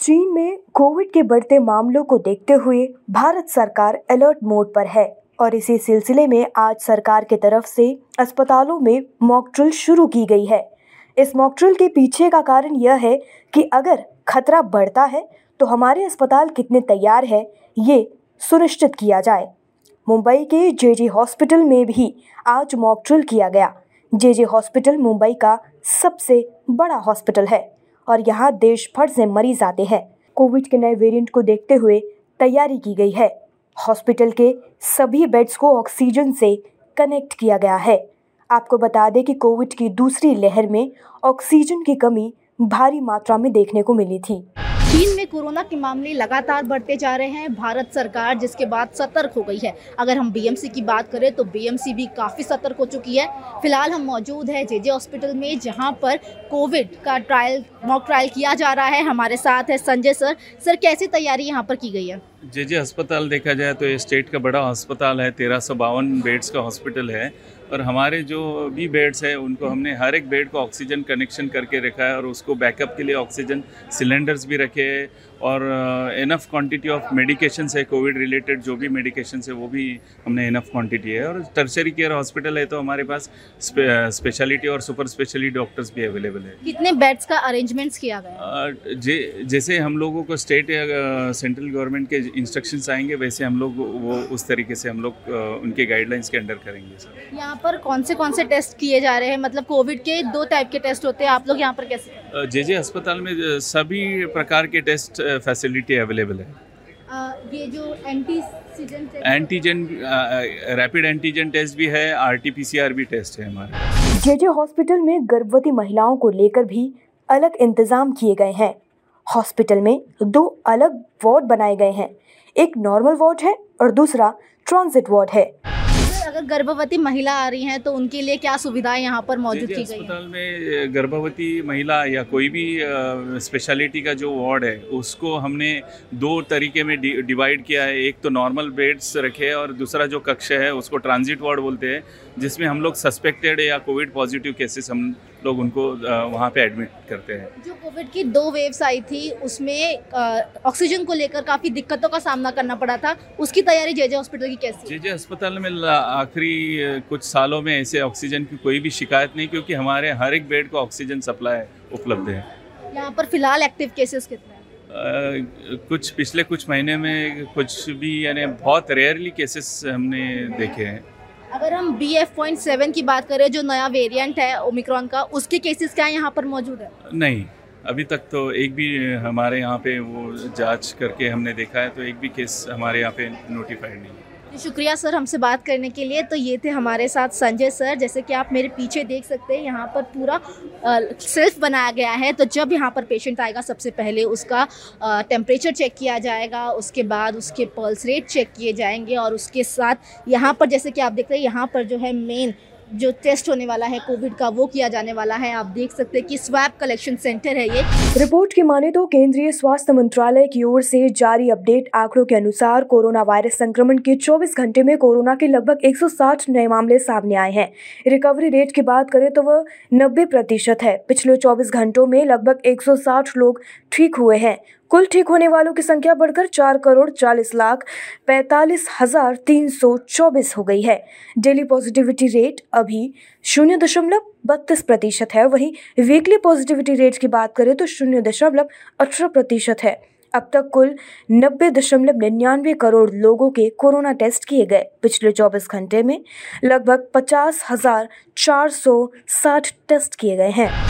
चीन में कोविड के बढ़ते मामलों को देखते हुए भारत सरकार अलर्ट मोड पर है और इसी सिलसिले में आज सरकार के तरफ़ से अस्पतालों में मॉक ड्रिल शुरू की गई है। इस मॉक ड्रिल के पीछे का कारण यह है कि अगर खतरा बढ़ता है तो हमारे अस्पताल कितने तैयार है, ये सुनिश्चित किया जाए। मुंबई के जे हॉस्पिटल में भी आज मॉक ड्रिल किया गया। जे हॉस्पिटल मुंबई का सबसे बड़ा हॉस्पिटल है। और यहाँ देश भर से मरीज़ आते हैं। कोविड के नए वेरिएंट को देखते हुए तैयारी की गई है। हॉस्पिटल के सभी बेड्स को ऑक्सीजन से कनेक्ट किया गया है। आपको बता दें कि कोविड की दूसरी लहर में ऑक्सीजन की कमी भारी मात्रा में देखने को मिली थी। चीन में कोरोना के मामले लगातार बढ़ते जा रहे हैं। भारत सरकार, जिसके बाद सतर्क हो गई है। अगर हम बीएमसी की बात करें तो बीएमसी भी काफ़ी सतर्क हो चुकी है। फ़िलहाल हम मौजूद है जेजे हॉस्पिटल में, जहाँ पर कोविड का ट्रायल मॉक ट्रायल किया जा रहा है हमारे साथ है संजय सर। सर कैसी तैयारी यहाँ पर की गई है? जे जे अस्पताल देखा जाए तो ये स्टेट का बड़ा अस्पताल है तेरह सौ बावन बेड्स का हॉस्पिटल है और हमारे जो भी बेड्स है उनको हमने हर एक बेड को ऑक्सीजन कनेक्शन करके रखा है और उसको बैकअप के लिए ऑक्सीजन सिलेंडर्स भी रखे हैं और इनफ क्वांटिटी ऑफ़ मेडिकेशन है कोविड रिलेटेड जो भी मेडिकेशन है वो भी हमने इनफ क्वांटिटी है और टर्सरी केयर हॉस्पिटल है तो हमारे पास स्पेशलिटी और सुपर स्पेशलिटी डॉक्टर्स भी अवेलेबल है। कितने बेड्स का अरेंजमेंट्स किया गया जे जैसे हम लोगों को स्टेट या सेंट्रल गवर्नमेंट के इंस्ट्रक्शंस आएँगे वैसे हम लोग वो उस तरीके से हम लोग उनके गाइडलाइंस के अंडर करेंगे सर यहाँ पर कौन से कौन से टेस्ट किए जा रहे हैं? मतलब कोविड के दो टाइप के टेस्ट होते हैं आप लोग यहाँ पर कैसे? जे जे अस्पताल में सभी प्रकार के टेस्ट फैसिलिटी अवेलेबल है। ये जो anti antigen rapid antigen test भी है R T P C R भी टेस्ट है हमारे। जे जे हॉस्पिटल में गर्भवती महिलाओं को लेकर भी अलग इंतज़ाम किए गए हैं। हॉस्पिटल में दो अलग वार्ड बनाए गए हैं। एक नॉर्मल वार्ड है और दूसरा ट्रांजिट वार्ड है। अगर गर्भवती महिला आ रही हैं तो उनके लिए क्या सुविधाएँ यहाँ पर मौजूद की गई अस्पताल में गर्भवती महिला या कोई भी स्पेशलिटी का जो वार्ड है उसको हमने दो तरीके में डिवाइड किया है। एक तो नॉर्मल बेड्स रखे हैं और दूसरा जो कक्ष है उसको ट्रांजिट वार्ड बोलते हैं जिसमें हम लोग सस्पेक्टेड या कोविड पॉजिटिव केसेस हम लोग उनको वहाँ पे एडमिट करते हैं। जो कोविड की दो वेव्स आई थी उसमें ऑक्सीजन को लेकर काफ़ी दिक्कतों का सामना करना पड़ा था। उसकी तैयारी जे जे हॉस्पिटल की कैसी? जे जे अस्पताल में आखिरी कुछ सालों में ऐसे ऑक्सीजन की कोई भी शिकायत नहीं क्योंकि हमारे हर एक बेड को ऑक्सीजन सप्लाई उपलब्ध है। यहाँ पर फ़िलहाल एक्टिव केसेस कितने कुछ पिछले कुछ महीने में कुछ भी यानी बहुत रेयरली केसेस हमने देखे हैं। अगर हम बी एफ़ पॉइंट सेवन की बात करें, जो नया वेरिएंट है ओमिक्रॉन का, उसके केसेस क्या यहाँ पर मौजूद है? नहीं, अभी तक तो एक भी हमारे यहाँ पे वो जाँच करके हमने देखा है तो एक भी केस हमारे यहाँ पे नोटिफाइड नहीं शुक्रिया सर हमसे बात करने के लिए। तो ये थे हमारे साथ संजय सर। जैसे कि आप मेरे पीछे देख सकते हैं, यहाँ पर पूरा सेल्फ बनाया गया है। तो जब यहाँ पर पेशेंट आएगा, सबसे पहले उसका टेम्परेचर चेक किया जाएगा, उसके बाद उसके पल्स रेट चेक किए जाएँगे और उसके साथ यहाँ पर, जैसे कि आप देख रहे हैं, यहाँ पर जो है मेन जो टेस्ट होने वाला है कोविड का, वो किया जाने वाला है। आप देख सकते हैं कि स्वैप कलेक्शन सेंटर है ये। रिपोर्ट की माने तो केंद्रीय स्वास्थ्य मंत्रालय की ओर से जारी अपडेट आंकड़ों के अनुसार कोरोना वायरस संक्रमण के 24 घंटे में कोरोना के लगभग 160 नए मामले सामने आए हैं। रिकवरी रेट की बात करें तो वह नब्बे प्रतिशत है। पिछले चौबीस घंटों में लगभग एक सौ साठ लोग ठीक हुए हैं। कुल ठीक होने वालों की संख्या बढ़कर चार करोड़ चालीस लाख पैतालीस हज़ार तीन सौ चौबीस हो गई है। डेली पॉजिटिविटी रेट अभी शून्य दशमलव बत्तीस प्रतिशत है। वहीं वीकली पॉजिटिविटी रेट की बात करें तो शून्य दशमलव अठारह प्रतिशत है। अब तक कुल नब्बे दशमलव निन्यानवे करोड़ लोगों के कोरोना टेस्ट किए गए। पिछले 24 घंटे में लगभग पचास हज़ार चार सौ साठ टेस्ट किए गए हैं।